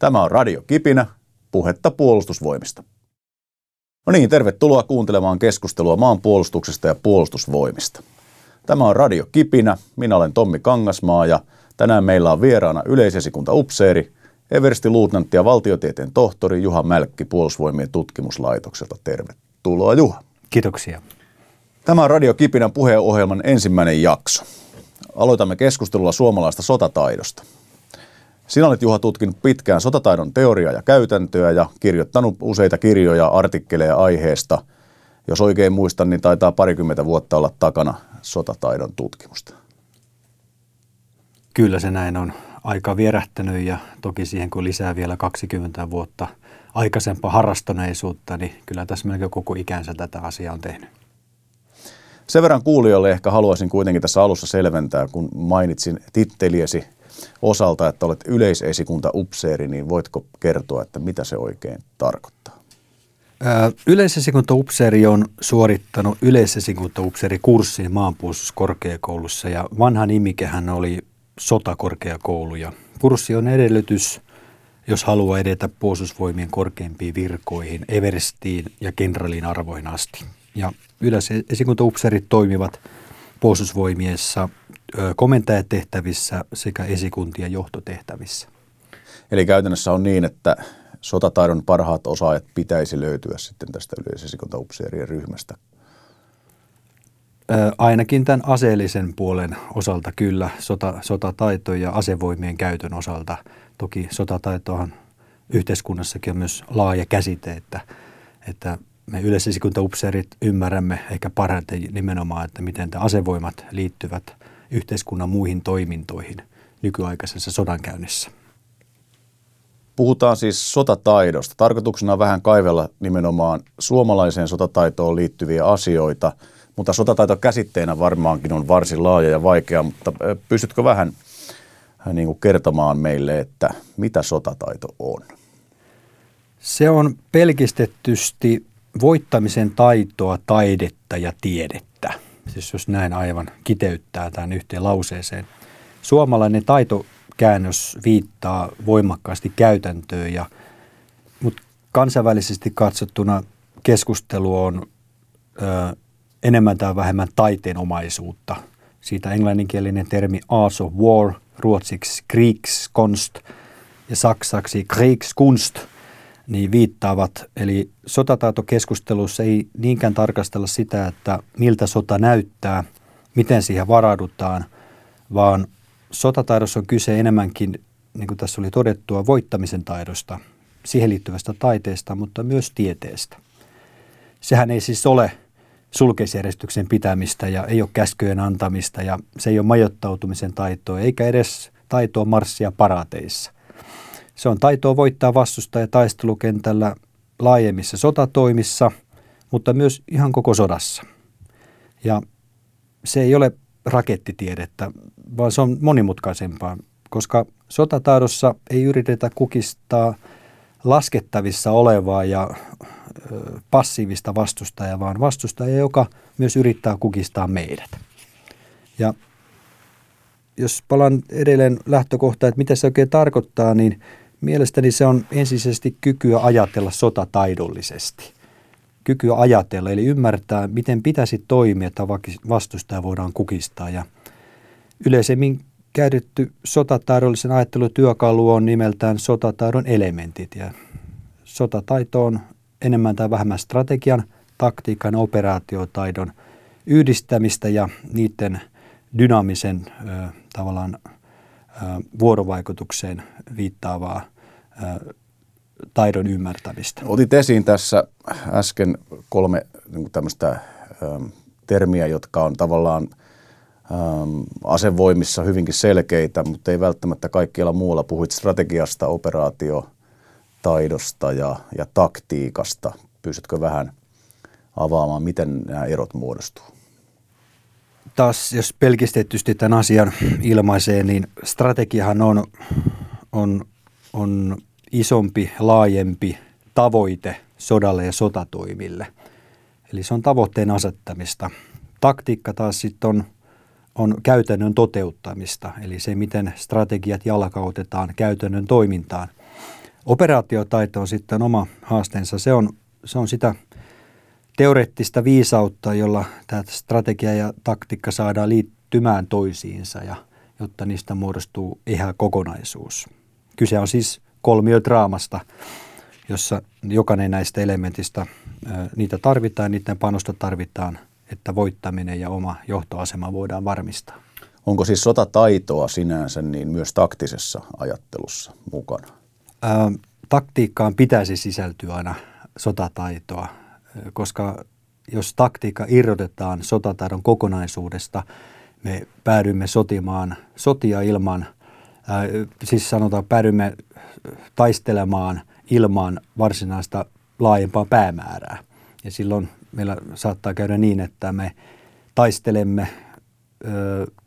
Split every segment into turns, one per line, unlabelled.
Tämä on Radio Kipinä, puhetta puolustusvoimista. No niin, tervetuloa kuuntelemaan keskustelua maanpuolustuksesta ja puolustusvoimista. Tämä on Radio Kipinä, minä olen Tommi Kangasmaa ja tänään meillä on vieraana yleisesikunta upseeri, Eversti luutnantti ja valtiotieteen tohtori Juha Mälkki Puolustusvoimien tutkimuslaitokselta. Tervetuloa Juha.
Kiitoksia.
Tämä on Radio Kipinän puheenohjelman ensimmäinen jakso. Aloitamme keskustelua suomalaista sotataidosta. Sinä olet Juha tutkinut pitkään sotataidon teoriaa ja käytäntöä ja kirjoittanut useita kirjoja, artikkeleja aiheesta. Jos oikein muistan, niin taitaa parikymmentä vuotta olla takana sotataidon tutkimusta.
Kyllä se näin on. Aika vierähtänyt ja toki siihen kun lisää vielä 20 vuotta aikaisempaa harrastuneisuutta, niin kyllä tässä melkein koko ikänsä tätä asiaa on tehnyt.
Sen verran kuulijoille ehkä haluaisin kuitenkin tässä alussa selventää, kun mainitsin titteliesi osalta, että olet yleisesikunta upseeri, niin voitko kertoa, että mitä se oikein tarkoittaa?
Yleisesikunta upseeri on suorittanut yleisesikunta upseeri kurssin maanpuolustuskorkeakoulussa ja vanha nimikehän oli sotakorkeakoulu ja kurssi on edellytys, jos haluaa edetä puolustusvoimien korkeimpiin virkoihin, Everestiin ja kenraalin arvoihin asti. Ja yleisesikuntaupseerit toimivat puolustusvoimiessa komentajatehtävissä sekä esikuntien johtotehtävissä.
Eli käytännössä on niin, että sotataidon parhaat osaajat pitäisi löytyä sitten tästä yleisesikuntaupseerien ryhmästä.
Ainakin tämän aseellisen puolen osalta kyllä, sota, sotataito ja asevoimien käytön osalta. Toki sotataitohan yhteiskunnassakin on myös laaja käsite, että, että me yleisesikuntaupseerit ymmärrämme ehkä parhaiten nimenomaan, että miten tämä asevoimat liittyvät yhteiskunnan muihin toimintoihin nykyaikaisessa sodankäynnissä.
Puhutaan siis sotataidosta. Tarkoituksena on vähän kaivella nimenomaan suomalaiseen sotataitoon liittyviä asioita, mutta sotataito käsitteenä varmaankin on varsin laaja ja vaikea, mutta pystytkö vähän niin kuin kertomaan meille, että mitä sotataito on?
Se on pelkistettysti voittamisen taitoa, taidetta ja tiedettä. Siis jos näin aivan kiteyttää tämän yhteen lauseeseen. Suomalainen taitokäännös viittaa voimakkaasti käytäntöön, ja, mutta kansainvälisesti katsottuna keskustelu on ö, enemmän tai vähemmän taiteenomaisuutta. Siitä englanninkielinen termi Arts of War, ruotsiksi Kriegskonst ja saksaksi Kriegskunst – niin viittaavat. Eli sotataitokeskustelussa ei niinkään tarkastella sitä, että miltä sota näyttää, miten siihen varaudutaan, vaan sotataidossa on kyse enemmänkin, niin kuin tässä oli todettua, voittamisen taidosta, siihen liittyvästä taiteesta, mutta myös tieteestä. Sehän ei siis ole sulkeisjärjestyksen pitämistä ja ei ole käskyjen antamista ja se ei ole majoittautumisen taitoa eikä edes taitoa marssia parateissa. Se on taitoa voittaa vastustaja taistelukentällä laajemmissa sotatoimissa, mutta myös ihan koko sodassa. Ja se ei ole rakettitiedettä, vaan se on monimutkaisempaa, koska sotataidossa ei yritetä kukistaa laskettavissa olevaa ja passiivista vastustajaa, vaan vastustaja, joka myös yrittää kukistaa meidät. Ja jos palaan edelleen lähtökohtaan, että mitä se oikein tarkoittaa, niin Mielestäni se on ensisijaisesti kykyä ajatella sotataidollisesti. Kykyä ajatella, eli ymmärtää, miten pitäisi toimia, että vastustaja voidaan kukistaa. Ja yleisemmin käytetty sotataidollisen ajattelutyökalu on nimeltään sotataidon elementit. Ja sotataito on enemmän tai vähemmän strategian, taktiikan, operaatiotaidon yhdistämistä ja niiden dynaamisen tavallaan vuorovaikutukseen viittaavaa taidon ymmärtämistä.
Otit esiin tässä äsken kolme niin tämmöistä termiä, jotka on tavallaan asevoimissa hyvinkin selkeitä, mutta ei välttämättä kaikkialla muualla. Puhuit strategiasta, operaatiotaidosta ja, ja taktiikasta. Pystytkö vähän avaamaan, miten nämä erot muodostuu?
Taas, jos pelkistettysti tämän asian ilmaisee, niin strategiahan on, on, on isompi, laajempi tavoite sodalle ja sotatoimille. Eli se on tavoitteen asettamista. Taktiikka taas sitten on, on käytännön toteuttamista, eli se, miten strategiat jalkautetaan käytännön toimintaan. Operaatiotaito on sitten oma haasteensa. Se on, se on sitä teoreettista viisautta, jolla tämä strategia ja taktiikka saadaan liittymään toisiinsa, ja, jotta niistä muodostuu ehä kokonaisuus. Kyse on siis kolmiodraamasta, jossa jokainen näistä elementistä, niitä tarvitaan, niiden panosta tarvitaan, että voittaminen ja oma johtoasema voidaan varmistaa.
Onko siis sotataitoa sinänsä niin myös taktisessa ajattelussa mukana?
Ää, taktiikkaan pitäisi sisältyä aina sotataitoa, koska jos taktiikka irrotetaan sotataidon kokonaisuudesta, me päädymme sotimaan sotia ilman, siis sanotaan päädymme taistelemaan ilman varsinaista laajempaa päämäärää. Ja silloin meillä saattaa käydä niin, että me taistelemme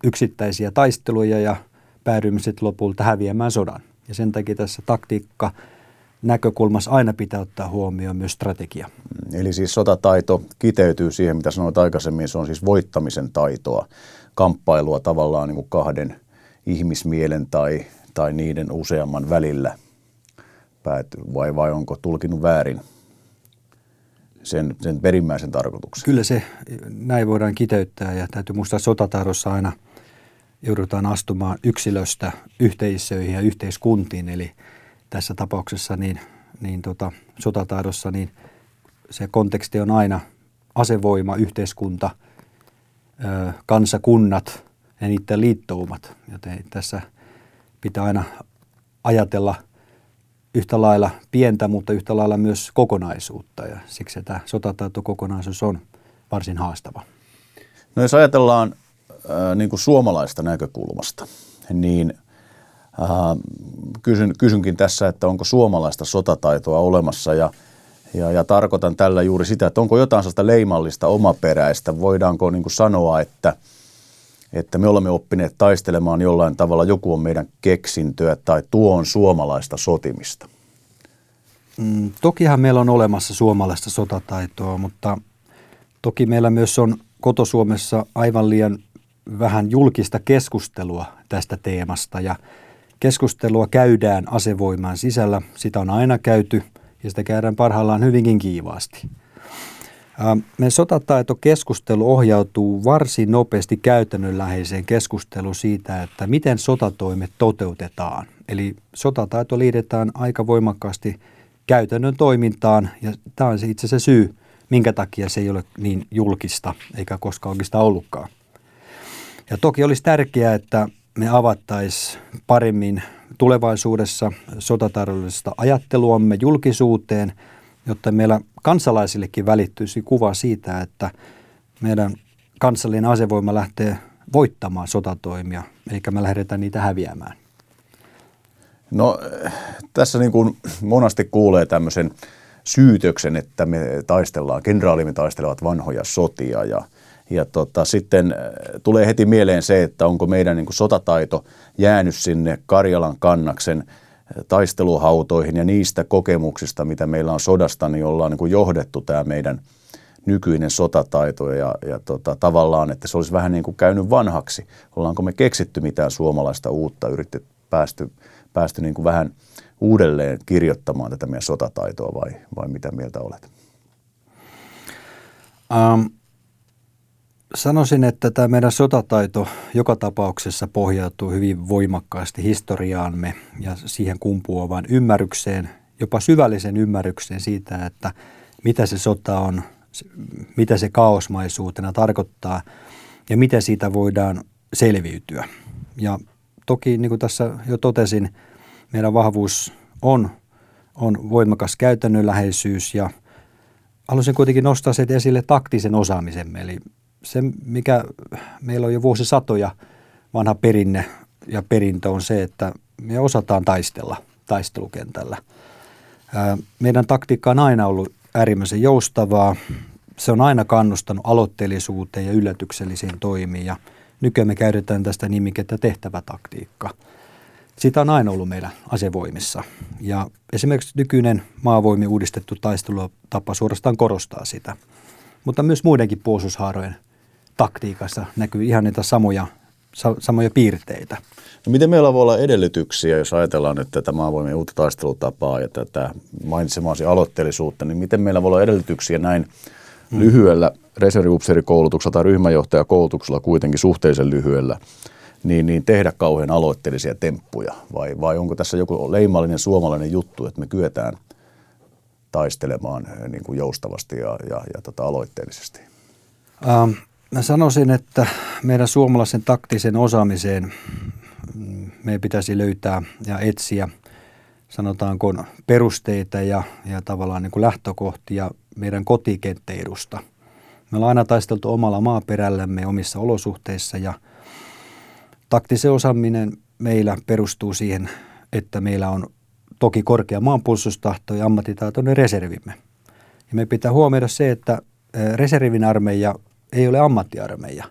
yksittäisiä taisteluja ja päädymme sitten lopulta häviämään sodan. Ja sen takia tässä taktiikka näkökulmassa aina pitää ottaa huomioon myös strategia.
Mm, eli siis sotataito kiteytyy siihen, mitä sanoit aikaisemmin, se on siis voittamisen taitoa, kamppailua tavallaan niin kuin kahden ihmismielen tai, tai niiden useamman välillä. Pääty, vai, vai onko tulkinut väärin sen, sen perimmäisen tarkoituksen?
Kyllä se näin voidaan kiteyttää ja täytyy muistaa, että sotataidossa aina joudutaan astumaan yksilöstä yhteisöihin ja yhteiskuntiin, eli – tässä tapauksessa niin, niin tota, sotataidossa niin se konteksti on aina asevoima, yhteiskunta, ö, kansakunnat ja niiden liittoumat. Joten tässä pitää aina ajatella yhtä lailla pientä, mutta yhtä lailla myös kokonaisuutta. Ja siksi tämä sotataitokokonaisuus on varsin haastava.
No jos ajatellaan äh, niin kuin suomalaista näkökulmasta, niin – kysyn, kysynkin tässä, että onko suomalaista sotataitoa olemassa ja, ja, ja tarkoitan tällä juuri sitä, että onko jotain sellaista leimallista omaperäistä. Voidaanko niin kuin sanoa, että, että me olemme oppineet taistelemaan jollain tavalla, joku on meidän keksintöä tai tuo on suomalaista sotimista?
Mm, tokihan meillä on olemassa suomalaista sotataitoa, mutta toki meillä myös on kotosuomessa aivan liian vähän julkista keskustelua tästä teemasta ja Keskustelua käydään asevoimaan sisällä, sitä on aina käyty ja sitä käydään parhaillaan hyvinkin kiivaasti. Meidän sotataitokeskustelu ohjautuu varsin nopeasti käytännönläheiseen keskusteluun siitä, että miten sotatoimet toteutetaan. Eli sotataito liitetään aika voimakkaasti käytännön toimintaan ja tämä on se itse se syy, minkä takia se ei ole niin julkista eikä koskaan oikeastaan ollutkaan. Ja toki olisi tärkeää, että me avattaisiin paremmin tulevaisuudessa sotataloudellista ajatteluamme julkisuuteen, jotta meillä kansalaisillekin välittyisi kuva siitä, että meidän kansallinen asevoima lähtee voittamaan sotatoimia, eikä me lähdetä niitä häviämään.
No tässä niin kuin monasti kuulee tämmöisen syytöksen, että me taistellaan, kenraalimme taistelevat vanhoja sotia ja – ja tota, sitten äh, tulee heti mieleen se, että onko meidän niin kuin sotataito jäänyt sinne Karjalan kannaksen äh, taisteluhautoihin ja niistä kokemuksista, mitä meillä on sodasta, niin ollaan niin kuin johdettu tämä meidän nykyinen sotataito ja, ja tota, tavallaan, että se olisi vähän niin kuin käynyt vanhaksi. Ollaanko me keksitty mitään suomalaista uutta, yritetty päästy, päästy niin kuin vähän uudelleen kirjoittamaan tätä meidän sotataitoa vai, vai mitä mieltä olet?
Um, Sanoisin, että tämä meidän sotataito joka tapauksessa pohjautuu hyvin voimakkaasti historiaamme ja siihen kumpuavaan ymmärrykseen, jopa syvällisen ymmärrykseen siitä, että mitä se sota on, mitä se kaosmaisuutena tarkoittaa ja miten siitä voidaan selviytyä. Ja toki, niin kuin tässä jo totesin, meidän vahvuus on, on voimakas käytännönläheisyys ja haluaisin kuitenkin nostaa sen esille taktisen osaamisemme, eli se, mikä meillä on jo vuosisatoja vanha perinne ja perintö on se, että me osataan taistella taistelukentällä. Meidän taktiikka on aina ollut äärimmäisen joustavaa. Se on aina kannustanut aloitteellisuuteen ja yllätyksellisiin toimiin ja nykyään me käytetään tästä nimikettä tehtävätaktiikka. Sitä on aina ollut meidän asevoimissa ja esimerkiksi nykyinen maavoimi uudistettu taistelutapa suorastaan korostaa sitä. Mutta myös muidenkin puolustushaarojen taktiikassa näkyy ihan niitä samoja samoja piirteitä.
No miten meillä voi olla edellytyksiä, jos ajatellaan nyt tätä maavoimien uutta taistelutapaa ja tätä mainitsemaasi aloitteellisuutta, niin miten meillä voi olla edellytyksiä näin hmm. lyhyellä reserviupseerikoulutuksella tai ryhmäjohtajakoulutuksella kuitenkin suhteellisen lyhyellä, niin, niin tehdä kauhean aloitteellisia temppuja? Vai, vai onko tässä joku leimallinen suomalainen juttu, että me kyetään taistelemaan eh, niin kuin joustavasti ja, ja, ja tota aloitteellisesti?
Ähm, mä sanoisin, että meidän suomalaisen taktisen osaamiseen mm, meidän pitäisi löytää ja etsiä sanotaanko perusteita ja, ja tavallaan niin kuin lähtökohtia meidän kotikentteidusta. Me ollaan aina taisteltu omalla maaperällämme omissa olosuhteissa ja taktisen osaaminen meillä perustuu siihen, että meillä on toki korkea maanpuolustustahto ja ammattitaitoinen reservimme. Ja me pitää huomioida se, että reservin armeija ei ole ammattiarmeija.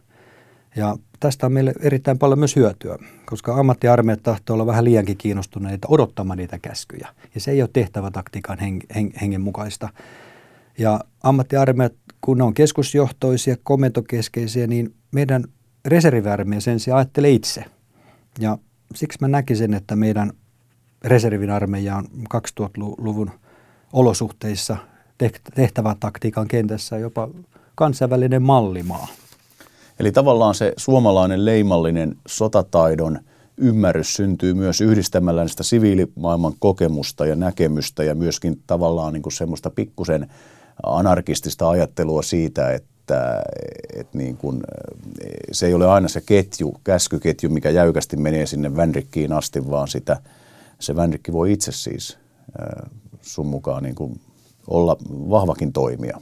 Ja tästä on meille erittäin paljon myös hyötyä, koska ammattiarmeijat tahtoo olla vähän liiankin kiinnostuneita odottamaan niitä käskyjä. Ja se ei ole tehtävä taktiikan heng- heng- hengen mukaista. Ja ammattiarmeijat, kun ne on keskusjohtoisia, komentokeskeisiä, niin meidän reserviarmeija sen sijaan ajattelee itse. Ja siksi mä näkisin, että meidän reservin armeija on 2000-luvun olosuhteissa tehtävä taktiikan kentässä jopa kansainvälinen mallimaa.
Eli tavallaan se suomalainen leimallinen sotataidon ymmärrys syntyy myös yhdistämällä sitä siviilimaailman kokemusta ja näkemystä ja myöskin tavallaan niin kuin semmoista pikkusen anarkistista ajattelua siitä, että, että niin kuin, se ei ole aina se ketju, käskyketju, mikä jäykästi menee sinne Vänrikkiin asti, vaan sitä, se Vänrikki voi itse siis sun mukaan niin kuin olla vahvakin toimija.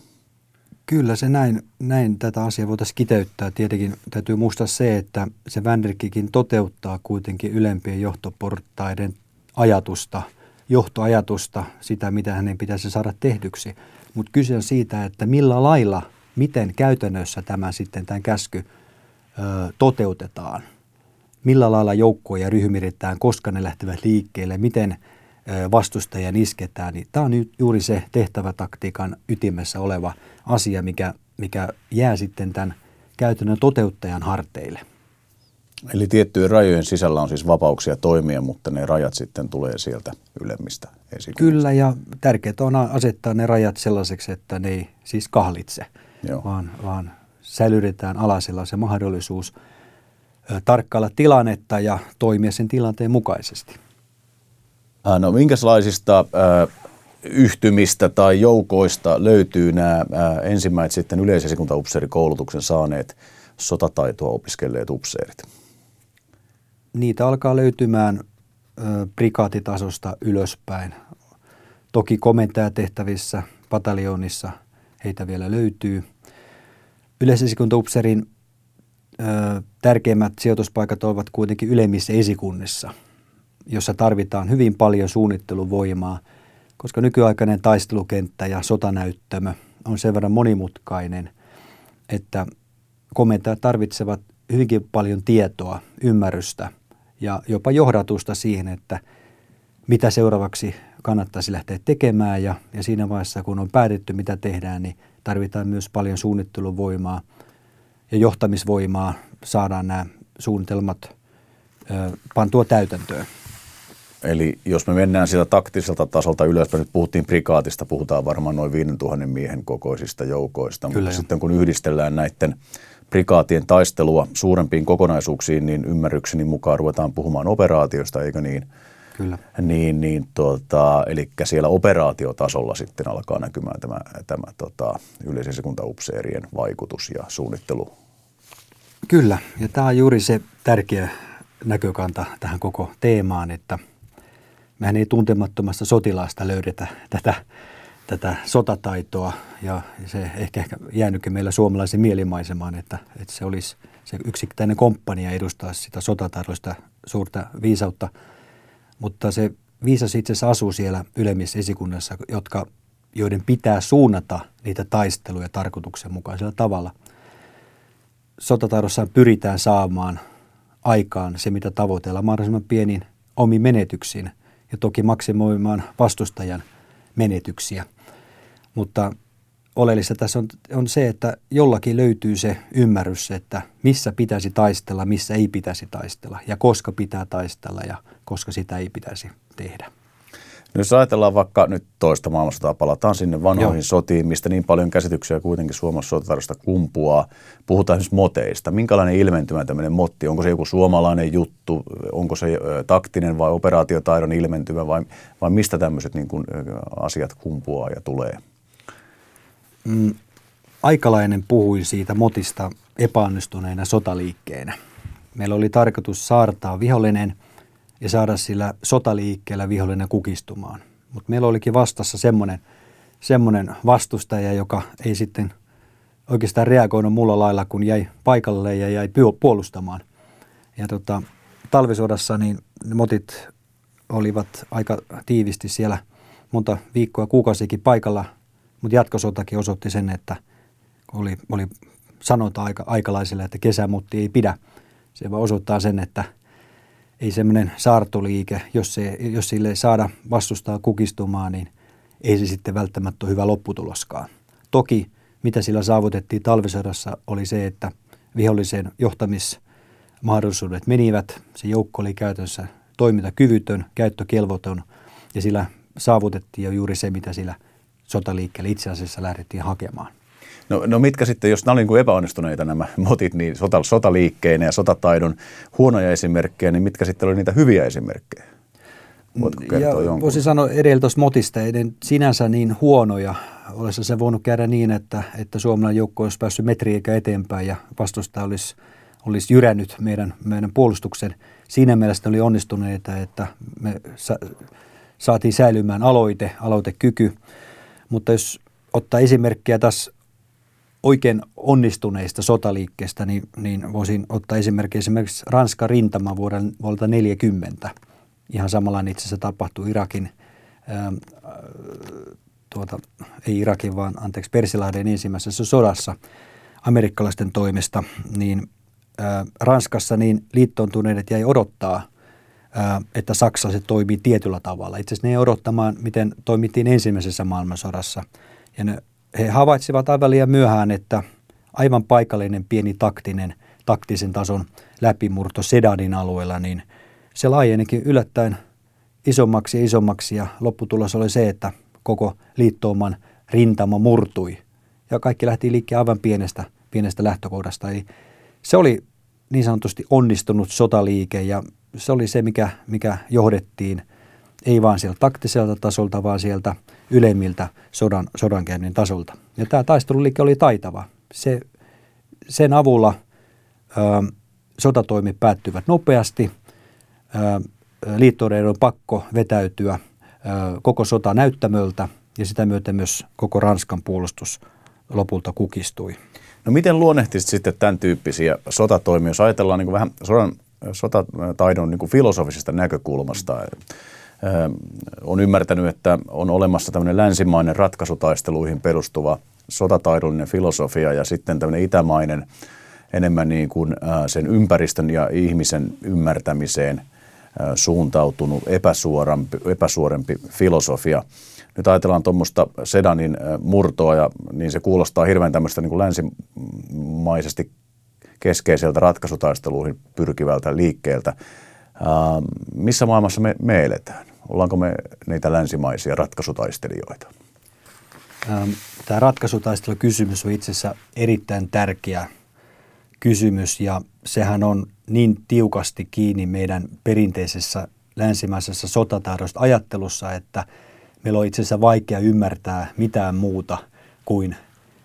Kyllä se näin, näin tätä asiaa voitaisiin kiteyttää. Tietenkin täytyy muistaa se, että se Vänrikkikin toteuttaa kuitenkin ylempien johtoportaiden ajatusta, johtoajatusta, sitä mitä hänen pitäisi saada tehdyksi. Mutta kyse on siitä, että millä lailla, miten käytännössä tämä sitten, tämän käsky ö, toteutetaan. Millä lailla joukkoja ryhmitetään, koska ne lähtevät liikkeelle, miten vastustajan isketään, niin tämä on juuri se tehtävätaktiikan ytimessä oleva asia, mikä, mikä jää sitten tämän käytännön toteuttajan harteille.
Eli tiettyjen rajojen sisällä on siis vapauksia toimia, mutta ne rajat sitten tulee sieltä ylemmistä
esikunnista. Kyllä, ja tärkeää on asettaa ne rajat sellaiseksi, että ne ei siis kahlitse, Joo. vaan, vaan säilytetään alasella se mahdollisuus tarkkailla tilannetta ja toimia sen tilanteen mukaisesti.
No minkälaisista yhtymistä tai joukoista löytyy nämä ensimmäiset sitten yleisesikuntaupseerikoulutuksen saaneet sotataitoa opiskelleet upseerit?
Niitä alkaa löytymään prikaatitasosta ylöspäin. Toki komentajatehtävissä, pataljoonissa heitä vielä löytyy. Yleisesikuntaupseerin tärkeimmät sijoituspaikat ovat kuitenkin ylemmissä esikunnissa – jossa tarvitaan hyvin paljon suunnitteluvoimaa, koska nykyaikainen taistelukenttä ja sotanäyttämö on sen verran monimutkainen, että komentajat tarvitsevat hyvinkin paljon tietoa, ymmärrystä ja jopa johdatusta siihen, että mitä seuraavaksi kannattaisi lähteä tekemään ja, ja siinä vaiheessa, kun on päätetty, mitä tehdään, niin tarvitaan myös paljon suunnitteluvoimaa ja johtamisvoimaa, saadaan nämä suunnitelmat ö, pantua täytäntöön.
Eli jos me mennään sieltä taktiselta tasolta ylöspäin, nyt puhuttiin prikaatista, puhutaan varmaan noin 5000 miehen kokoisista joukoista, Kyllä mutta jo. sitten kun yhdistellään näiden prikaatien taistelua suurempiin kokonaisuuksiin, niin ymmärrykseni mukaan ruvetaan puhumaan operaatiosta, eikö niin?
Kyllä.
Niin, niin tuota, eli siellä operaatiotasolla sitten alkaa näkymään tämä, tämä tota, yleisesikuntaupseerien vaikutus ja suunnittelu.
Kyllä, ja tämä on juuri se tärkeä näkökanta tähän koko teemaan, että – mehän ei tuntemattomasta sotilaasta löydetä tätä, tätä sotataitoa. Ja se ehkä, ehkä jäänytkin meillä suomalaisen mielimaisemaan, että, että se olisi se yksittäinen komppania edustaa sitä sotataidoista suurta viisautta, mutta se viisas itse asiassa asuu siellä ylemmissä esikunnassa, jotka, joiden pitää suunnata niitä taisteluja tarkoituksenmukaisella tavalla. Sotataidossa pyritään saamaan aikaan se, mitä tavoitellaan mahdollisimman pienin omiin menetyksiin – ja toki maksimoimaan vastustajan menetyksiä. Mutta oleellista tässä on, on se, että jollakin löytyy se ymmärrys, että missä pitäisi taistella, missä ei pitäisi taistella ja koska pitää taistella ja koska sitä ei pitäisi tehdä.
No jos ajatellaan vaikka nyt toista maailmansotaa, palataan sinne vanhoihin Joo. sotiin, mistä niin paljon käsityksiä kuitenkin Suomessa sotatarista kumpuaa. Puhutaan esimerkiksi moteista. Minkälainen ilmentymä tämmöinen motti? Onko se joku suomalainen juttu? Onko se taktinen vai operaatiotaidon ilmentymä vai, vai mistä tämmöiset niin kuin, asiat kumpuaa ja tulee?
Mm, aikalainen puhui siitä motista epäonnistuneena sotaliikkeenä. Meillä oli tarkoitus saartaa vihollinen – ja saada sillä sotaliikkeellä vihollinen kukistumaan. Mutta meillä olikin vastassa semmoinen, semmoinen vastustaja, joka ei sitten oikeastaan reagoinut mulla lailla, kun jäi paikalle ja jäi puolustamaan. Ja tota, talvisodassa niin motit olivat aika tiivisti siellä monta viikkoa kuukausikin paikalla, mutta jatkosotakin osoitti sen, että oli, oli sanota aika, aikalaisille, että kesämutti ei pidä. Se vaan osoittaa sen, että – ei semmoinen saartoliike, jos, se, jos sille ei saada vastustaa kukistumaan, niin ei se sitten välttämättä ole hyvä lopputuloskaan. Toki mitä sillä saavutettiin talvisodassa oli se, että vihollisen johtamismahdollisuudet menivät. Se joukko oli käytössä toimintakyvytön, käyttökelvoton ja sillä saavutettiin jo juuri se, mitä sillä sotaliikkeellä itse asiassa lähdettiin hakemaan.
No, no mitkä sitten, jos nämä olivat niin epäonnistuneita nämä motit, niin sota, sotaliikkeinä ja sotataidon huonoja esimerkkejä, niin mitkä sitten oli niitä hyviä esimerkkejä?
Voitko kertoa ja Voisin sanoa edelleen tuosta motista, ei sinänsä niin huonoja. Olisi se voinut käydä niin, että, että suomalainen joukko olisi päässyt metri eikä eteenpäin ja vastustaja olisi, olisi jyrännyt meidän, meidän puolustuksen. Siinä mielessä oli onnistuneita, että me sa, saatiin säilymään aloite, aloitekyky. Mutta jos ottaa esimerkkiä taas oikein onnistuneista sotaliikkeistä, niin, niin voisin ottaa esimerkki esimerkiksi Ranskan rintama vuoden, vuodelta 40. Ihan samalla itse asiassa tapahtui Irakin, ää, ähm, tuota, ei Irakin, vaan anteeksi, Persilahden ensimmäisessä sodassa amerikkalaisten toimesta, niin ää, äh, Ranskassa niin liittoontuneet jäi odottaa, äh, että Saksa se toimii tietyllä tavalla. Itse asiassa ne ei odottamaan, miten toimittiin ensimmäisessä maailmansodassa. Ja ne he havaitsivat aivan liian myöhään, että aivan paikallinen pieni taktinen, taktisen tason läpimurto Sedanin alueella, niin se laajenikin yllättäen isommaksi ja isommaksi ja lopputulos oli se, että koko liittouman rintama murtui ja kaikki lähti liikkeelle aivan pienestä, pienestä lähtökohdasta. Eli se oli niin sanotusti onnistunut sotaliike ja se oli se, mikä, mikä johdettiin ei vaan sieltä taktiselta tasolta, vaan sieltä ylemmiltä sodan, sodankäynnin tasolta. Ja tämä taisteluliike oli taitava. Se, sen avulla ö, sotatoimi päättyvät nopeasti. Liittoiden on pakko vetäytyä ö, koko sota näyttämöltä ja sitä myöten myös koko Ranskan puolustus lopulta kukistui.
No miten luonnehtisit sitten tämän tyyppisiä sotatoimia, jos ajatellaan niin kuin vähän sodan, sotataidon niin kuin filosofisesta näkökulmasta? On ymmärtänyt, että on olemassa tämmöinen länsimainen ratkaisutaisteluihin perustuva sotataidollinen filosofia ja sitten tämmöinen itämainen enemmän niin kuin sen ympäristön ja ihmisen ymmärtämiseen suuntautunut epäsuorampi, epäsuorempi filosofia. Nyt ajatellaan tuommoista Sedanin murtoa, ja, niin se kuulostaa hirveän tämmöistä niin kuin länsimaisesti keskeiseltä ratkaisutaisteluihin pyrkivältä liikkeeltä. missä maailmassa me, me eletään? Ollaanko me niitä länsimaisia ratkaisutaistelijoita?
Tämä ratkaisutaistelukysymys on itse asiassa erittäin tärkeä kysymys ja sehän on niin tiukasti kiinni meidän perinteisessä länsimaisessa sotatahdosta ajattelussa, että meillä on itse asiassa vaikea ymmärtää mitään muuta kuin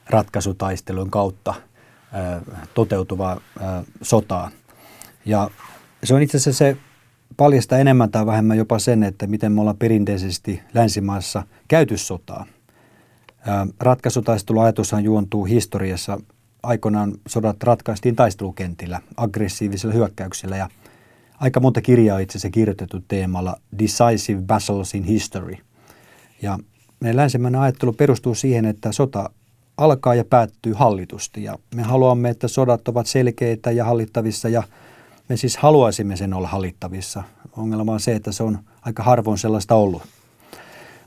ratkaisutaistelun kautta toteutuvaa sotaa. Ja se on itse asiassa se paljastaa enemmän tai vähemmän jopa sen, että miten me ollaan perinteisesti länsimaassa käyty sotaa. Ratkaisutaisteluajatushan juontuu historiassa. Aikoinaan sodat ratkaistiin taistelukentillä, aggressiivisella hyökkäyksellä ja aika monta kirjaa itse asiassa kirjoitettu teemalla Decisive Battles in History. Ja meidän länsimäinen ajattelu perustuu siihen, että sota alkaa ja päättyy hallitusti ja me haluamme, että sodat ovat selkeitä ja hallittavissa ja me siis haluaisimme sen olla hallittavissa. Ongelma on se, että se on aika harvoin sellaista ollut.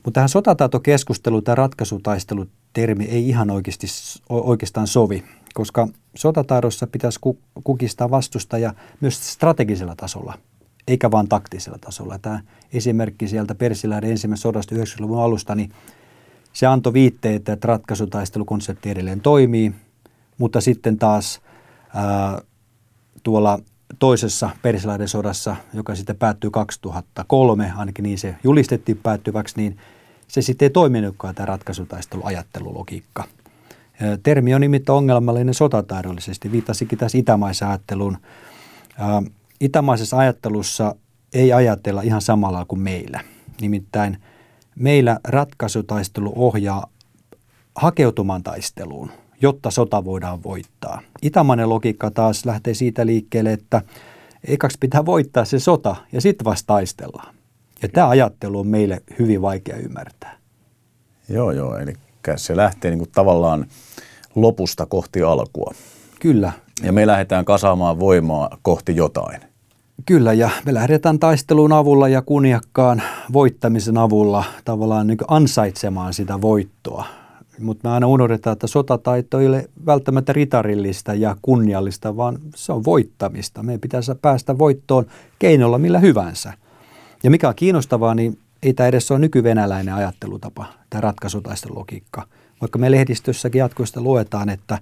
Mutta tähän sotataitokeskusteluun tai ratkaisutaistelu termi ei ihan oikeasti, oikeastaan sovi, koska sotataidossa pitäisi kukistaa vastustaja myös strategisella tasolla, eikä vain taktisella tasolla. Tämä esimerkki sieltä Persiläiden ensimmäisestä sodasta 90-luvun alusta, niin se antoi viitteitä, että ratkaisutaistelukonsepti edelleen toimii, mutta sitten taas ää, tuolla toisessa Persiläiden sodassa, joka sitten päättyi 2003, ainakin niin se julistettiin päättyväksi, niin se sitten ei toiminutkaan tämä ratkaisutaisteluajattelulogiikka. Termi on nimittäin ongelmallinen sotataidollisesti, viittasikin tässä itämaisajatteluun. Itämaisessa ajattelussa ei ajatella ihan samalla kuin meillä. Nimittäin meillä ratkaisutaistelu ohjaa hakeutumaan taisteluun, jotta sota voidaan voittaa. Itämainen logiikka taas lähtee siitä liikkeelle, että ekaksi pitää voittaa se sota ja sitten vasta taistellaan. Ja tämä ajattelu on meille hyvin vaikea ymmärtää.
Joo, joo. Eli se lähtee niin kuin tavallaan lopusta kohti alkua.
Kyllä.
Ja me lähdetään kasaamaan voimaa kohti jotain.
Kyllä, ja me lähdetään taisteluun avulla ja kunniakkaan voittamisen avulla tavallaan niin ansaitsemaan sitä voittoa. Mutta me aina unohdetaan, että sotataito ei ole välttämättä ritarillista ja kunniallista, vaan se on voittamista. Meidän pitäisi päästä voittoon keinolla millä hyvänsä. Ja mikä on kiinnostavaa, niin ei tämä edes ole nykyvenäläinen ajattelutapa, tämä ratkaisutaistelulogiikka. Vaikka me lehdistössäkin jatkuvasti luetaan, että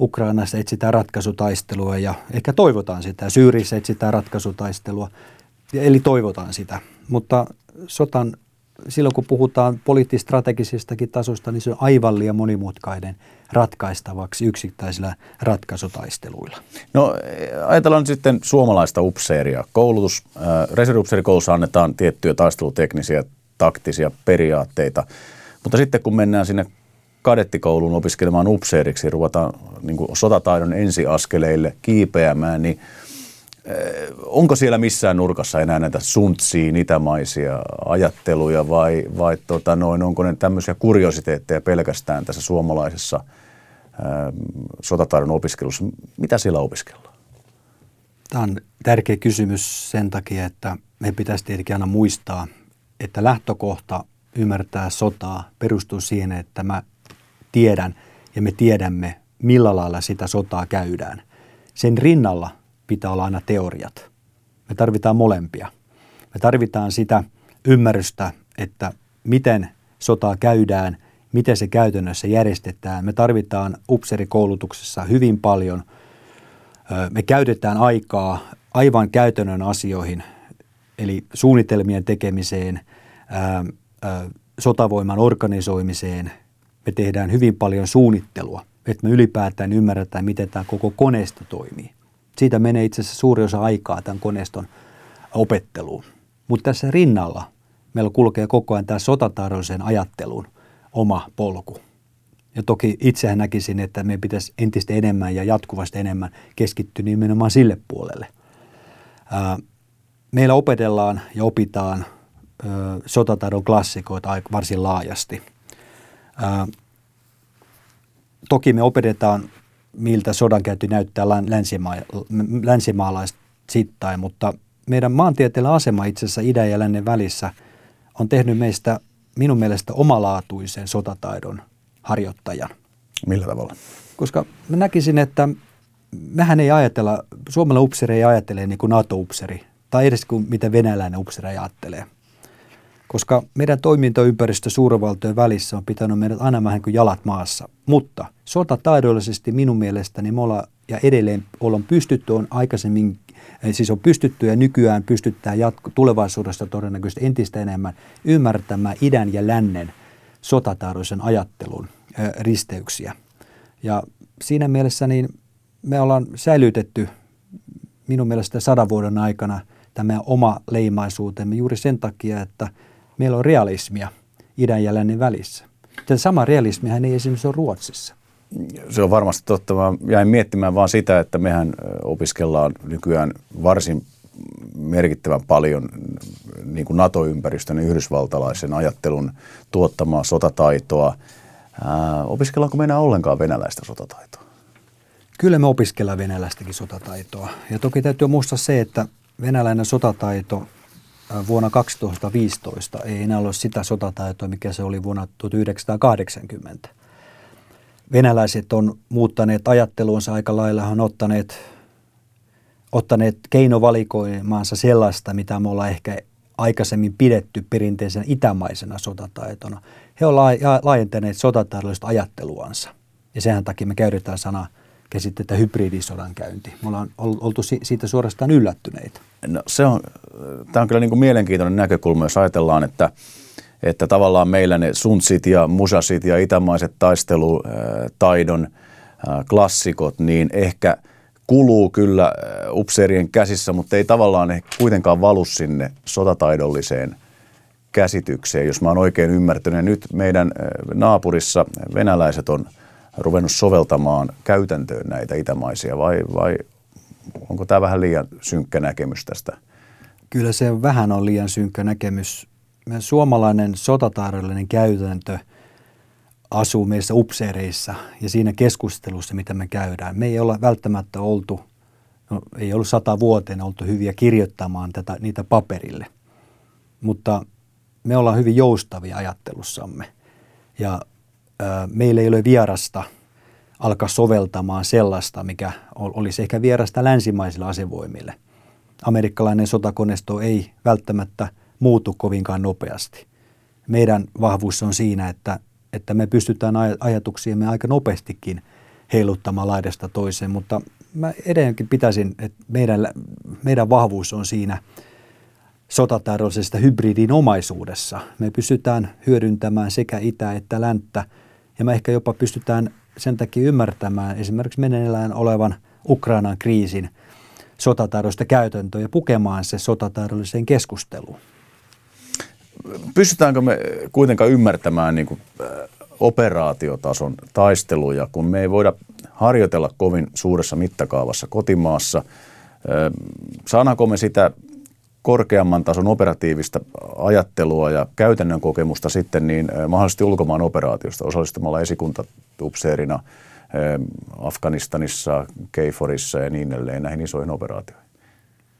Ukrainassa etsitään ratkaisutaistelua ja ehkä toivotaan sitä. Syyrissä etsitään ratkaisutaistelua, eli toivotaan sitä. Mutta sotan, silloin kun puhutaan poliittistrategisestakin tasosta, niin se on aivan liian monimutkainen ratkaistavaksi yksittäisillä ratkaisutaisteluilla.
No ajatellaan nyt sitten suomalaista upseeria. Koulutus, äh, reserviupseerikoulussa annetaan tiettyjä taisteluteknisiä, taktisia periaatteita, mutta sitten kun mennään sinne kadettikouluun opiskelemaan upseeriksi, ruvetaan niin sotataidon ensiaskeleille kiipeämään, niin onko siellä missään nurkassa enää näitä suntsiin itämaisia ajatteluja vai, vai tota noin, onko ne tämmöisiä kuriositeetteja pelkästään tässä suomalaisessa sotataidon opiskelussa? Mitä siellä opiskellaan?
Tämä on tärkeä kysymys sen takia, että me pitäisi tietenkin aina muistaa, että lähtökohta ymmärtää sotaa perustuu siihen, että mä tiedän ja me tiedämme, millä lailla sitä sotaa käydään. Sen rinnalla pitää olla aina teoriat. Me tarvitaan molempia. Me tarvitaan sitä ymmärrystä, että miten sotaa käydään, miten se käytännössä järjestetään. Me tarvitaan upserikoulutuksessa hyvin paljon. Me käytetään aikaa aivan käytännön asioihin, eli suunnitelmien tekemiseen, sotavoiman organisoimiseen – me tehdään hyvin paljon suunnittelua, että me ylipäätään ymmärretään, miten tämä koko koneisto toimii. Siitä menee itse asiassa suuri osa aikaa tämän koneiston opetteluun. Mutta tässä rinnalla meillä kulkee koko ajan tämä sotataidollisen ajattelun oma polku. Ja toki itsehän näkisin, että me pitäisi entistä enemmän ja jatkuvasti enemmän keskittyä nimenomaan sille puolelle. Meillä opetellaan ja opitaan sotataidon klassikoita varsin laajasti – toki me opetetaan, miltä sodankäynti näyttää länsima- länsimaalaisittain, mutta meidän maantieteellinen asema itse asiassa idän ja lännen välissä on tehnyt meistä minun mielestä omalaatuisen sotataidon harjoittajan.
Millä tavalla?
Koska mä näkisin, että mehän ei ajatella, suomalainen upseri ei ajattele niin kuin NATO-upseri, tai edes kuin mitä venäläinen upseri ajattelee – koska meidän toimintaympäristö suurvaltojen välissä on pitänyt meidät aina vähän kuin jalat maassa. Mutta sotataidollisesti minun mielestäni me ollaan ja edelleen ollaan pystytty, on aikaisemmin, eh, siis on pystytty ja nykyään pystyttää jatko, tulevaisuudesta todennäköisesti entistä enemmän ymmärtämään idän ja lännen sotataidollisen ajattelun ö, risteyksiä. Ja siinä mielessä niin me ollaan säilytetty minun mielestä sadan vuoden aikana tämä oma leimaisuutemme juuri sen takia, että – meillä on realismia idän ja lännen välissä. Tämä sama realismihan ei esimerkiksi ole Ruotsissa.
Se on varmasti totta. Mä jäin miettimään vaan sitä, että mehän opiskellaan nykyään varsin merkittävän paljon niin kuin NATO-ympäristön ja yhdysvaltalaisen ajattelun tuottamaa sotataitoa. Ää, opiskellaanko me enää ollenkaan venäläistä sotataitoa?
Kyllä me opiskellaan venäläistäkin sotataitoa. Ja toki täytyy muistaa se, että venäläinen sotataito vuonna 2015 ei enää ole sitä sotataitoa, mikä se oli vuonna 1980. venäläiset on muuttaneet ajatteluunsa aika lailla, on ottaneet, ottaneet keinovalikoimaansa sellaista, mitä me ollaan ehkä aikaisemmin pidetty perinteisen itämaisena sotataitona. He ovat laajentaneet sotataidollista ajatteluansa. Ja sen takia me käytetään sana käsitettä hybridisodan käynti. Me ollaan oltu siitä suorastaan yllättyneitä.
No, se on, tämä on kyllä niin kuin mielenkiintoinen näkökulma, jos ajatellaan, että, että tavallaan meillä ne sunsit ja musasit ja itämaiset taistelutaidon klassikot, niin ehkä kuluu kyllä upseerien käsissä, mutta ei tavallaan ehkä kuitenkaan valu sinne sotataidolliseen käsitykseen, jos mä oon oikein ymmärtänyt. Nyt meidän naapurissa venäläiset on – ruvennut soveltamaan käytäntöön näitä itämaisia vai, vai onko tämä vähän liian synkkä näkemys tästä?
Kyllä se vähän on liian synkkä näkemys. Meidän suomalainen sotataidollinen käytäntö asuu meissä upseereissa ja siinä keskustelussa, mitä me käydään. Me ei olla välttämättä oltu, no, ei ollut sata vuoteen oltu hyviä kirjoittamaan tätä, niitä paperille, mutta me ollaan hyvin joustavia ajattelussamme. Ja meillä ei ole vierasta alkaa soveltamaan sellaista, mikä olisi ehkä vierasta länsimaisille asevoimille. Amerikkalainen sotakoneisto ei välttämättä muutu kovinkaan nopeasti. Meidän vahvuus on siinä, että, että me pystytään ajatuksiamme aika nopeastikin heiluttamaan laidasta toiseen, mutta mä edelleenkin pitäisin, että meidän, meidän vahvuus on siinä sotataidoallisesta hybridin omaisuudessa. Me pystytään hyödyntämään sekä itä- että länttä – ja me ehkä jopa pystytään sen takia ymmärtämään esimerkiksi meneillään olevan Ukrainan kriisin sotataidollista käytäntöä ja pukemaan se sotataidolliseen keskusteluun.
Pystytäänkö me kuitenkaan ymmärtämään niin kuin, operaatiotason taisteluja, kun me ei voida harjoitella kovin suuressa mittakaavassa kotimaassa? Saadaanko me sitä korkeamman tason operatiivista ajattelua ja käytännön kokemusta sitten niin mahdollisesti ulkomaan operaatiosta osallistumalla esikuntaupseerina Afganistanissa, Keiforissa ja niin edelleen näihin isoihin operaatioihin?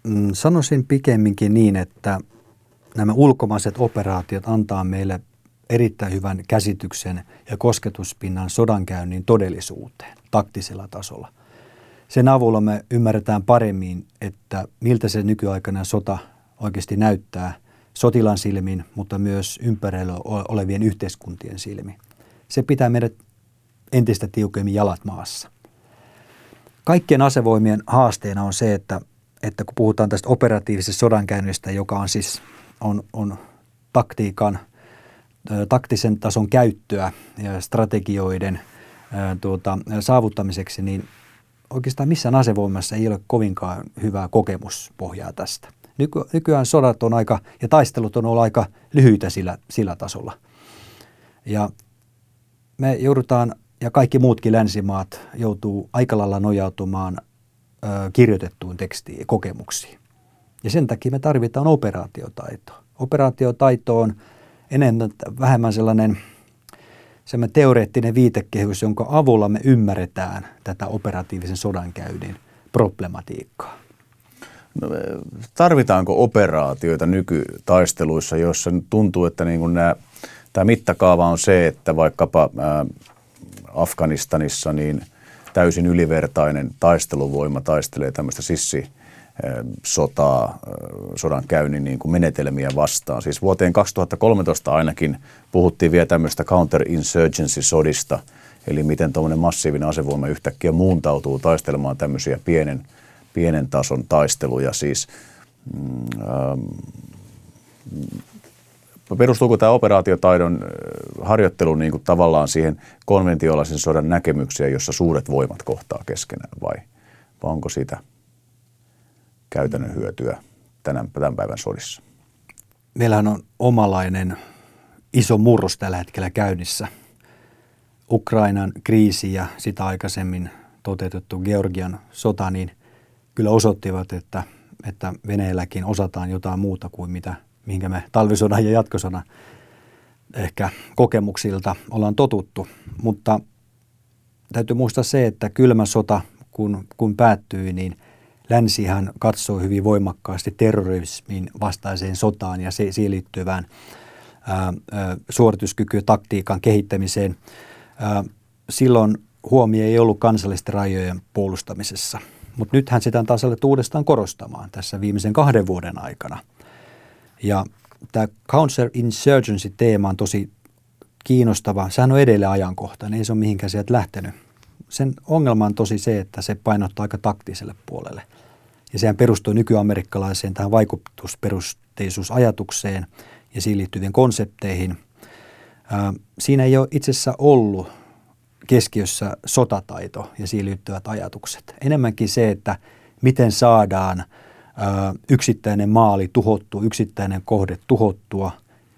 Mm, sanoisin pikemminkin niin, että nämä ulkomaiset operaatiot antaa meille erittäin hyvän käsityksen ja kosketuspinnan sodankäynnin todellisuuteen taktisella tasolla. Sen avulla me ymmärretään paremmin, että miltä se nykyaikana sota oikeasti näyttää sotilan silmin, mutta myös ympärillä olevien yhteiskuntien silmin. Se pitää meidät entistä tiukemmin jalat maassa. Kaikkien asevoimien haasteena on se, että, että kun puhutaan tästä operatiivisesta sodankäynnistä, joka on siis on, on taktiikan, taktisen tason käyttöä ja strategioiden tuota, saavuttamiseksi, niin oikeastaan missään asevoimassa ei ole kovinkaan hyvää kokemuspohjaa tästä. Nyky, nykyään sodat on aika, ja taistelut on ollut aika lyhyitä sillä, sillä tasolla. Ja me joudutaan, ja kaikki muutkin länsimaat joutuu aika lailla nojautumaan ö, kirjoitettuun tekstiin ja kokemuksiin. Ja sen takia me tarvitaan operaatiotaito. Operaatiotaito on enemmän vähemmän sellainen semmoinen teoreettinen viitekehys, jonka avulla me ymmärretään tätä operatiivisen sodankäynnin problematiikkaa.
Tarvitaanko operaatioita nykytaisteluissa, joissa tuntuu, että niin kuin nämä, tämä mittakaava on se, että vaikkapa Afganistanissa niin täysin ylivertainen taisteluvoima taistelee tämmöistä sissi sotaa, sodan käynnin niin kuin menetelmiä vastaan. Siis vuoteen 2013 ainakin puhuttiin vielä tämmöistä counterinsurgency-sodista, eli miten tuommoinen massiivinen asevoima yhtäkkiä muuntautuu taistelemaan tämmöisiä pienen – pienen tason taisteluja siis. Mm, ähm, perustuuko tämä operaatiotaidon äh, harjoittelu niin kuin tavallaan siihen konventiolaisen sodan näkemykseen, jossa suuret voimat kohtaa keskenään vai, vai onko siitä käytännön hyötyä tämän, tämän päivän sodissa?
Meillähän on omalainen iso murros tällä hetkellä käynnissä. Ukrainan kriisi ja sitä aikaisemmin toteutettu Georgian sota, niin kyllä osoittivat, että, että Venäjälläkin osataan jotain muuta kuin mitä, mihinkä me talvisodan ja jatkosodan ehkä kokemuksilta ollaan totuttu. Mutta täytyy muistaa se, että kylmä sota, kun, kun päättyi, niin länsihän katsoi hyvin voimakkaasti terrorismin vastaiseen sotaan ja se, siihen liittyvään ää, ää, suorituskyky- taktiikan kehittämiseen. Ää, silloin huomio ei ollut kansallisten rajojen puolustamisessa. Mutta nythän sitä on taas alettu uudestaan korostamaan tässä viimeisen kahden vuoden aikana. Ja tämä counter-insurgency-teema on tosi kiinnostava. Sehän on edelleen ajankohtainen, ei se ole mihinkään sieltä lähtenyt. Sen ongelma on tosi se, että se painottaa aika taktiselle puolelle. Ja sehän perustuu nykyamerikkalaiseen tähän vaikutusperusteisuusajatukseen ja siihen liittyviin konsepteihin. Siinä ei ole itse asiassa ollut keskiössä sotataito ja siihen liittyvät ajatukset. Enemmänkin se, että miten saadaan yksittäinen maali tuhottua, yksittäinen kohde tuhottua.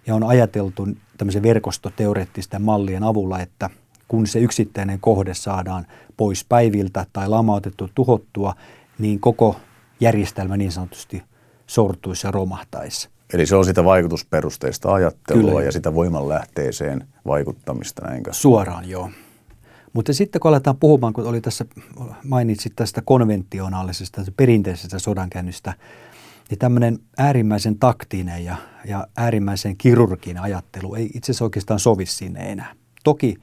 Ja on ajateltu tämmöisen verkostoteoreettisten mallien avulla, että kun se yksittäinen kohde saadaan pois päiviltä tai lamautettu tuhottua, niin koko järjestelmä niin sanotusti sortuisi ja romahtaisi.
Eli se on sitä vaikutusperusteista ajattelua Kyllä. ja sitä voimanlähteeseen vaikuttamista, näinkö?
Suoraan, joo. Mutta sitten kun aletaan puhumaan, kun oli tässä, mainitsit tästä konventionaalisesta, perinteisestä sodankäynnistä, niin tämmöinen äärimmäisen taktinen ja, ja äärimmäisen kirurginen ajattelu ei itse asiassa oikeastaan sovi sinne enää. Toki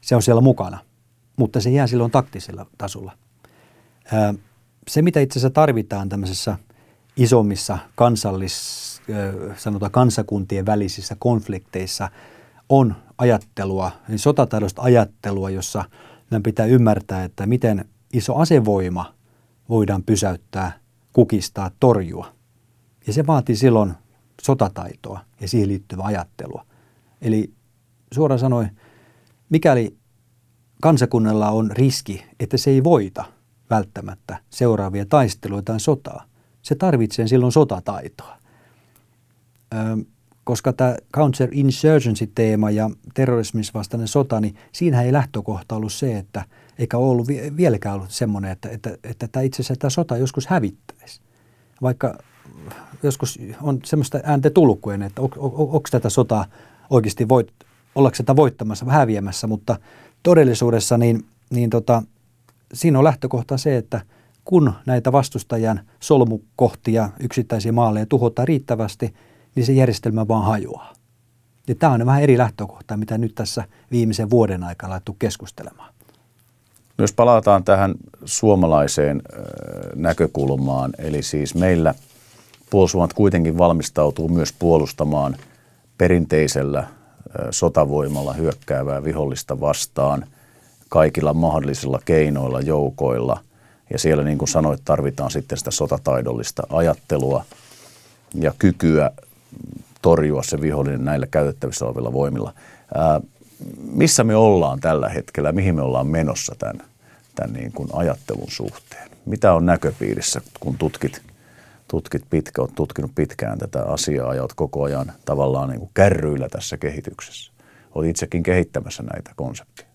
se on siellä mukana, mutta se jää silloin taktisella tasolla. Se, mitä itse asiassa tarvitaan tämmöisessä isommissa kansallis, sanotaan kansakuntien välisissä konflikteissa, on ajattelua, niin sotataidosta ajattelua, jossa meidän pitää ymmärtää, että miten iso asevoima voidaan pysäyttää, kukistaa, torjua. Ja se vaatii silloin sotataitoa ja siihen liittyvää ajattelua. Eli suoraan sanoen, mikäli kansakunnalla on riski, että se ei voita välttämättä seuraavia taisteluja tai sotaa, se tarvitsee silloin sotataitoa koska tämä counter-insurgency-teema ja terrorismis vastainen sota, niin siinä ei lähtökohta ollut se, että eikä ollut vieläkään ollut semmoinen, että, että, että tämä itse asiassa tämä sota joskus hävittäisi. Vaikka joskus on semmoista ääntä tullutkujen, että on, on, onko tätä sotaa oikeasti voit, ollaanko sitä voittamassa vai häviämässä, mutta todellisuudessa niin, niin tota, siinä on lähtökohta se, että kun näitä vastustajan solmukohtia, yksittäisiä maaleja tuhotaan riittävästi – niin se järjestelmä vaan hajoaa. Ja tämä on vähän eri lähtökohta, mitä nyt tässä viimeisen vuoden aikana laittu keskustelemaan.
Jos palataan tähän suomalaiseen näkökulmaan, eli siis meillä puolustusvoimat kuitenkin valmistautuu myös puolustamaan perinteisellä sotavoimalla hyökkäävää vihollista vastaan kaikilla mahdollisilla keinoilla, joukoilla. Ja siellä, niin kuin sanoit, tarvitaan sitten sitä sotataidollista ajattelua ja kykyä torjua se vihollinen näillä käytettävissä olevilla voimilla. Ää, missä me ollaan tällä hetkellä, mihin me ollaan menossa tämän, tämän niin kuin ajattelun suhteen? Mitä on näköpiirissä, kun tutkit, tutkit pitkä, olet tutkinut pitkään tätä asiaa ja olet koko ajan tavallaan niin kuin kärryillä tässä kehityksessä? Olet itsekin kehittämässä näitä konsepteja.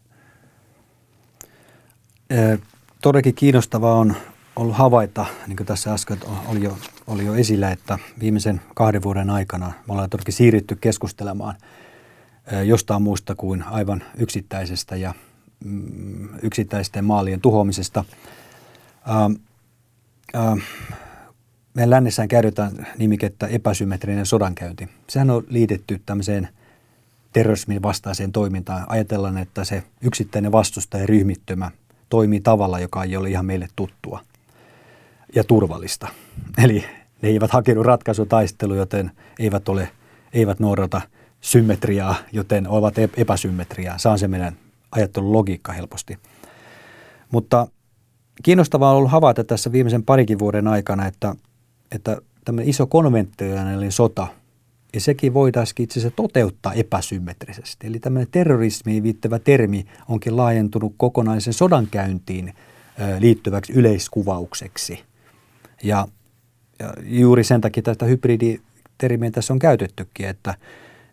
Todellakin kiinnostavaa on ollut havaita, niin kuin tässä äsken oli jo, oli jo esillä, että viimeisen kahden vuoden aikana me ollaan todellakin siirrytty keskustelemaan jostain muusta kuin aivan yksittäisestä ja mm, yksittäisten maalien tuhoamisesta. Meidän lännessään käytetään nimikettä epäsymmetrinen sodankäynti. Sehän on liitetty tämmöiseen terrorismin vastaiseen toimintaan. Ajatellaan, että se yksittäinen vastustaja ryhmittymä toimii tavalla, joka ei ole ihan meille tuttua – ja turvallista. Eli ne eivät hakenut ratkaisutaistelu, joten eivät, ole, eivät noudata symmetriaa, joten ovat epäsymmetriaa. Saa se meidän ajattelun logiikka helposti. Mutta kiinnostavaa on ollut havaita tässä viimeisen parikin vuoden aikana, että, että tämmöinen iso konventionaalinen sota, ja sekin voitaisiin itse asiassa toteuttaa epäsymmetrisesti. Eli tämmöinen terrorismiin viittävä termi onkin laajentunut kokonaisen sodankäyntiin liittyväksi yleiskuvaukseksi – ja, ja juuri sen takia tästä hybriditermiä tässä on käytettykin, että,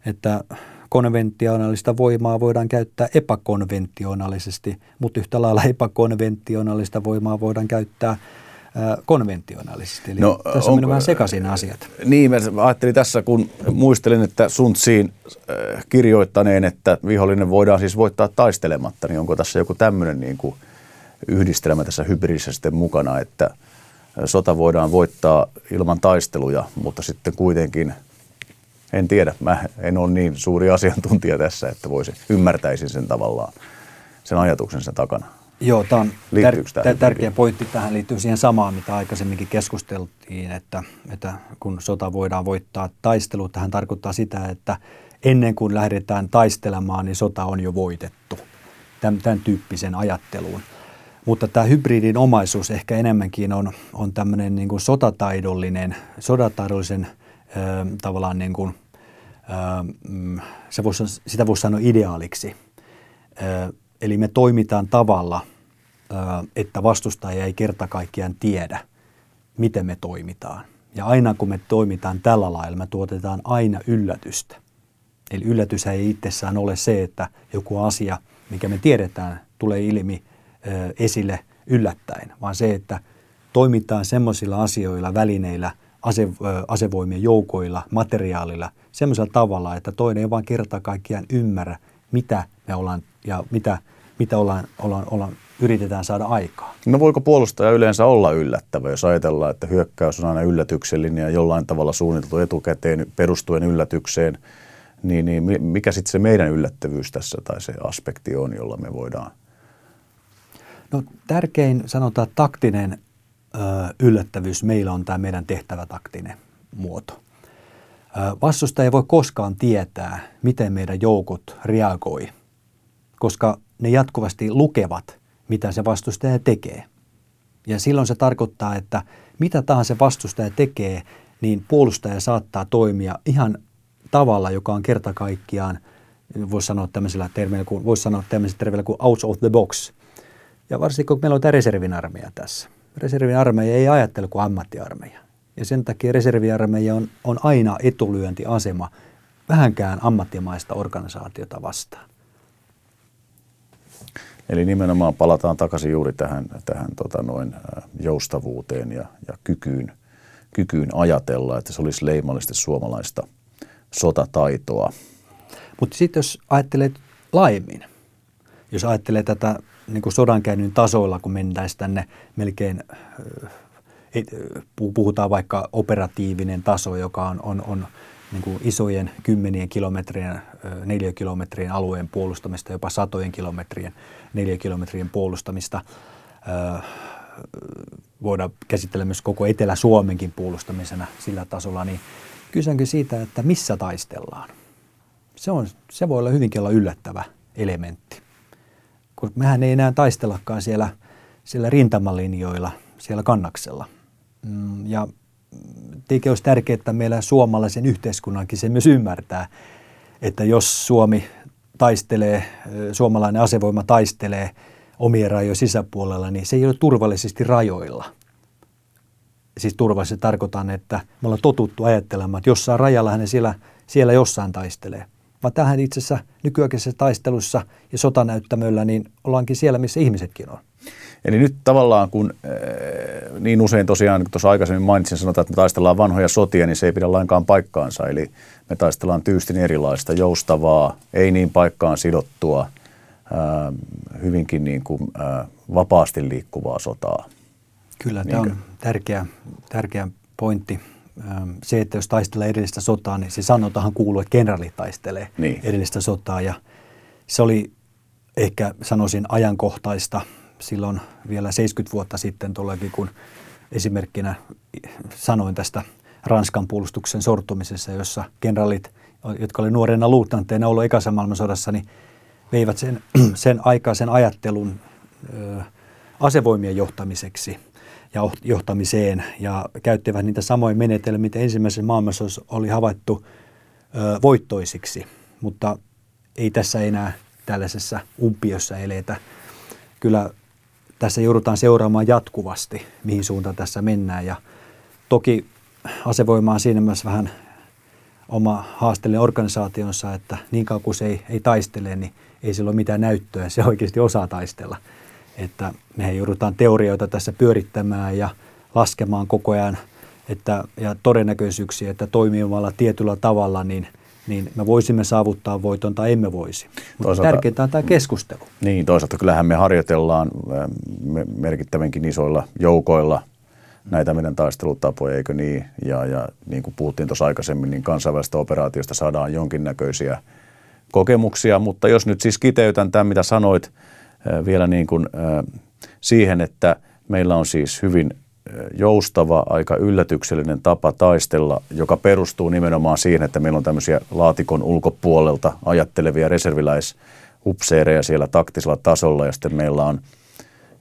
että konventionaalista voimaa voidaan käyttää epäkonventionaalisesti, mutta yhtä lailla epäkonventionaalista voimaa voidaan käyttää konventionaalisesti. Eli no, tässä on, vähän sekaisin asiat.
Niin, mä ajattelin tässä, kun muistelin, että Suntsiin kirjoittaneen, että vihollinen voidaan siis voittaa taistelematta, niin onko tässä joku tämmöinen niin kuin yhdistelmä tässä hybridissä sitten mukana, että – sota voidaan voittaa ilman taisteluja, mutta sitten kuitenkin, en tiedä, mä en ole niin suuri asiantuntija tässä, että voisi, ymmärtäisin sen tavallaan. sen ajatuksen sen takana?
Joo, tämä on tär- tär- tärkeä pointti. Tähän liittyy siihen samaan, mitä aikaisemminkin keskusteltiin, että, että kun sota voidaan voittaa taistelu, tähän tarkoittaa sitä, että ennen kuin lähdetään taistelemaan, niin sota on jo voitettu. Tämän, tämän tyyppisen ajatteluun. Mutta tämä hybridin omaisuus ehkä enemmänkin on, on tämmöinen niin kuin sotataidollinen, sotataidollisen ö, tavallaan niin kuin, ö, se voisi, sitä voisi sanoa ideaaliksi. Ö, eli me toimitaan tavalla, ö, että vastustaja ei kerta kaikkiaan tiedä, miten me toimitaan. Ja aina kun me toimitaan tällä lailla, me tuotetaan aina yllätystä. Eli yllätys ei itsessään ole se, että joku asia, mikä me tiedetään, tulee ilmi – esille yllättäen, vaan se, että toimitaan semmoisilla asioilla, välineillä, ase, asevoimien joukoilla, materiaalilla, semmoisella tavalla, että toinen ei vaan kerta kaikkiaan ymmärrä, mitä me ollaan ja mitä, mitä ollaan, ollaan, ollaan, yritetään saada aikaa.
No voiko puolustaja yleensä olla yllättävä, jos ajatellaan, että hyökkäys on aina yllätyksellinen ja jollain tavalla suunniteltu etukäteen perustuen yllätykseen, niin, niin mikä sitten se meidän yllättävyys tässä tai se aspekti on, jolla me voidaan –
No tärkein sanotaan taktinen ö, yllättävyys meillä on tämä meidän tehtävätaktinen muoto. Ö, vastustaja ei voi koskaan tietää, miten meidän joukot reagoi, koska ne jatkuvasti lukevat, mitä se vastustaja tekee. Ja silloin se tarkoittaa, että mitä tahansa vastustaja tekee, niin puolustaja saattaa toimia ihan tavalla, joka on kerta kaikkiaan, voisi sanoa tämmöisellä termillä kuin, voisi sanoa tämmöisellä termillä kuin out of the box – ja varsinkin kun meillä on tämä reservin armeija tässä. Reservin armeija ei ajattele kuin ammattiarmeija. Ja sen takia reserviarmeija on, on aina etulyöntiasema vähänkään ammattimaista organisaatiota vastaan.
Eli nimenomaan palataan takaisin juuri tähän, tähän tota noin, joustavuuteen ja, ja kykyyn, kykyyn ajatella, että se olisi leimallisesti suomalaista sotataitoa.
Mutta sitten jos ajattelet laajemmin, jos ajattelee tätä niin kuin sodankäynnin tasoilla, kun mentäisiin tänne melkein, puhutaan vaikka operatiivinen taso, joka on, on, on niin kuin isojen kymmenien kilometrien, kilometrien alueen puolustamista, jopa satojen kilometrien, kilometrien puolustamista. Voidaan käsitellä myös koko Etelä-Suomenkin puolustamisena sillä tasolla, niin kysynkin siitä, että missä taistellaan. Se, on, se voi olla hyvinkin olla yllättävä elementti kun mehän ei enää taistellakaan siellä, siellä rintamalinjoilla, siellä kannaksella. Mm, ja tietenkin olisi tärkeää, että meillä suomalaisen yhteiskunnankin se myös ymmärtää, että jos Suomi taistelee, suomalainen asevoima taistelee omien rajojen sisäpuolella, niin se ei ole turvallisesti rajoilla. Siis turvallisesti tarkoitan, että me ollaan totuttu ajattelemaan, että jossain rajalla ne siellä, siellä jossain taistelee vaan tähän itse asiassa nykyaikaisessa taistelussa ja sotanäyttämöllä, niin ollaankin siellä, missä ihmisetkin on.
Eli nyt tavallaan, kun äh, niin usein tosiaan, kun tuossa aikaisemmin mainitsin, sanotaan, että me taistellaan vanhoja sotia, niin se ei pidä lainkaan paikkaansa. Eli me taistellaan tyystin erilaista, joustavaa, ei niin paikkaan sidottua, äh, hyvinkin niin kuin, äh, vapaasti liikkuvaa sotaa.
Kyllä, Niinkö? tämä on tärkeä, tärkeä pointti se, että jos taistelee edellistä sotaa, niin se sanotahan kuuluu, että kenraali taistelee niin. edellistä sotaa. Ja se oli ehkä sanoisin ajankohtaista silloin vielä 70 vuotta sitten tuollakin, kun esimerkkinä sanoin tästä Ranskan puolustuksen sortumisessa, jossa kenraalit, jotka oli nuorena luutnantteina ollut ekassa maailmansodassa, niin veivät sen, sen aikaisen ajattelun ö, asevoimien johtamiseksi – ja johtamiseen ja käyttivät niitä samoja menetelmiä, mitä ensimmäisessä maailmansodassa oli havaittu ö, voittoisiksi, mutta ei tässä enää tällaisessa umpiossa eletä. Kyllä tässä joudutaan seuraamaan jatkuvasti, mihin suuntaan tässä mennään. Ja toki asevoima on siinä myös vähän oma haasteellinen organisaationsa, että niin kauan kuin se ei, ei taistele, niin ei sillä ole mitään näyttöä, se oikeasti osaa taistella että me joudutaan teorioita tässä pyörittämään ja laskemaan koko ajan että, ja todennäköisyyksiä, että toimimalla tietyllä tavalla, niin, niin me voisimme saavuttaa voiton tai emme voisi. Mutta tärkeintä on tämä keskustelu.
Niin, toisaalta kyllähän me harjoitellaan merkittävänkin isoilla joukoilla näitä meidän taistelutapoja, eikö niin? Ja, ja niin kuin puhuttiin tuossa aikaisemmin, niin kansainvälistä operaatiosta saadaan jonkinnäköisiä kokemuksia, mutta jos nyt siis kiteytän tämän, mitä sanoit – vielä niin kuin, siihen, että meillä on siis hyvin joustava, aika yllätyksellinen tapa taistella, joka perustuu nimenomaan siihen, että meillä on tämmöisiä laatikon ulkopuolelta ajattelevia reserviläisupseereja siellä taktisella tasolla ja sitten meillä on,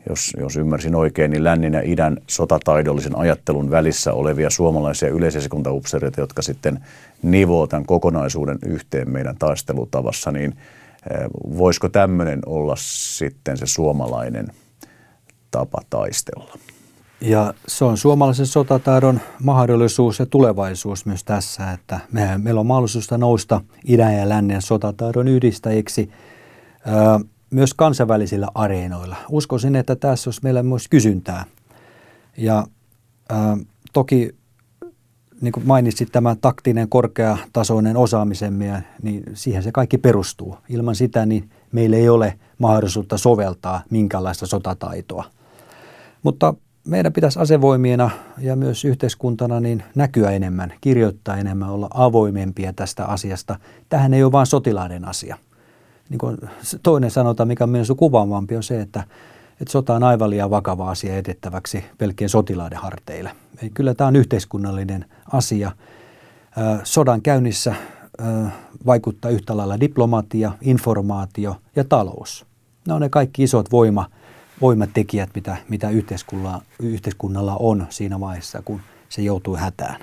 jos, jos ymmärsin oikein, niin lännen ja idän sotataidollisen ajattelun välissä olevia suomalaisia yleisesikuntaupseereita, jotka sitten nivoo tämän kokonaisuuden yhteen meidän taistelutavassa, niin voisiko tämmöinen olla sitten se suomalainen tapa taistella?
Ja se on suomalaisen sotataidon mahdollisuus ja tulevaisuus myös tässä, että me, meillä on mahdollisuus nousta idän ja lännen sotataidon yhdistäjiksi ää, myös kansainvälisillä areenoilla. Uskoisin, että tässä olisi meillä myös kysyntää. Ja ää, toki niin kuin mainitsit, tämä taktinen korkeatasoinen osaamisemme, niin siihen se kaikki perustuu. Ilman sitä niin meillä ei ole mahdollisuutta soveltaa minkälaista sotataitoa. Mutta meidän pitäisi asevoimiena ja myös yhteiskuntana niin näkyä enemmän, kirjoittaa enemmän, olla avoimempia tästä asiasta. Tähän ei ole vain sotilaiden asia. Niin kuin toinen sanota, mikä on myös kuvaavampi, on se, että, että sota on aivan liian vakava asia edettäväksi pelkkien sotilaiden harteille. Eli kyllä tämä on yhteiskunnallinen asia. Sodan käynnissä vaikuttaa yhtä lailla diplomatia, informaatio ja talous. Ne on ne kaikki isot voima voimatekijät, mitä, mitä yhteiskunnalla, yhteiskunnalla on siinä vaiheessa, kun se joutuu hätään?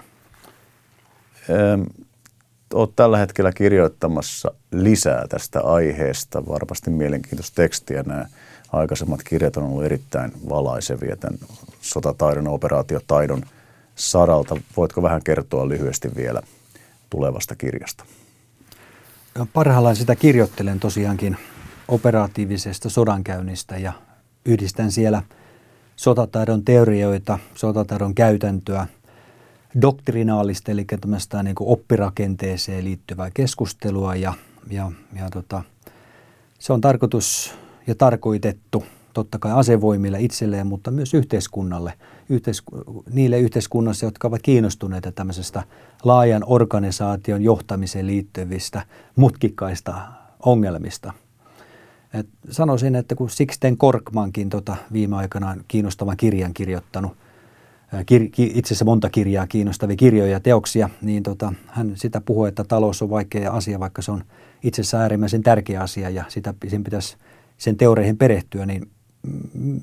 Olet tällä hetkellä kirjoittamassa lisää tästä aiheesta. Varmasti mielenkiintoista tekstiä. Nämä aikaisemmat kirjat on ollut erittäin valaisevia tämän sotataidon operaatiotaidon saralta. Voitko vähän kertoa lyhyesti vielä tulevasta kirjasta?
Parhaillaan sitä kirjoittelen tosiaankin operatiivisesta sodankäynnistä ja yhdistän siellä sotataidon teorioita, sotataidon käytäntöä, doktrinaalista, eli tämmöistä niin oppirakenteeseen liittyvää keskustelua ja, ja, ja tota, se on tarkoitus ja tarkoitettu totta kai asevoimille itselleen, mutta myös yhteiskunnalle, yhteisku- niille yhteiskunnassa, jotka ovat kiinnostuneita tämmöisestä laajan organisaation johtamiseen liittyvistä mutkikkaista ongelmista – et sanoisin, että kun Sixten Korkmankin tota viime aikana kiinnostavan kirjan kirjoittanut, kir, ki, itse asiassa monta kirjaa kiinnostavia kirjoja ja teoksia, niin tota, hän sitä puhuu, että talous on vaikea asia, vaikka se on itse asiassa äärimmäisen tärkeä asia ja sitä, sen pitäisi sen teoreihin perehtyä, niin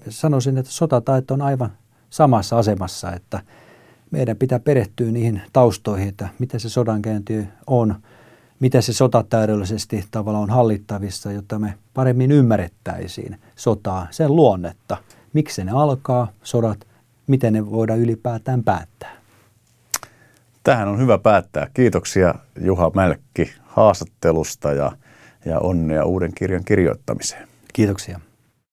sanoisin, että sotataito on aivan samassa asemassa, että meidän pitää perehtyä niihin taustoihin, että mitä se sodankäynti on – miten se sota täydellisesti tavallaan on hallittavissa, jotta me paremmin ymmärrettäisiin sotaa, sen luonnetta, miksi ne alkaa, sodat, miten ne voidaan ylipäätään päättää.
Tähän on hyvä päättää. Kiitoksia Juha Mälkki haastattelusta ja, ja onnea uuden kirjan kirjoittamiseen.
Kiitoksia.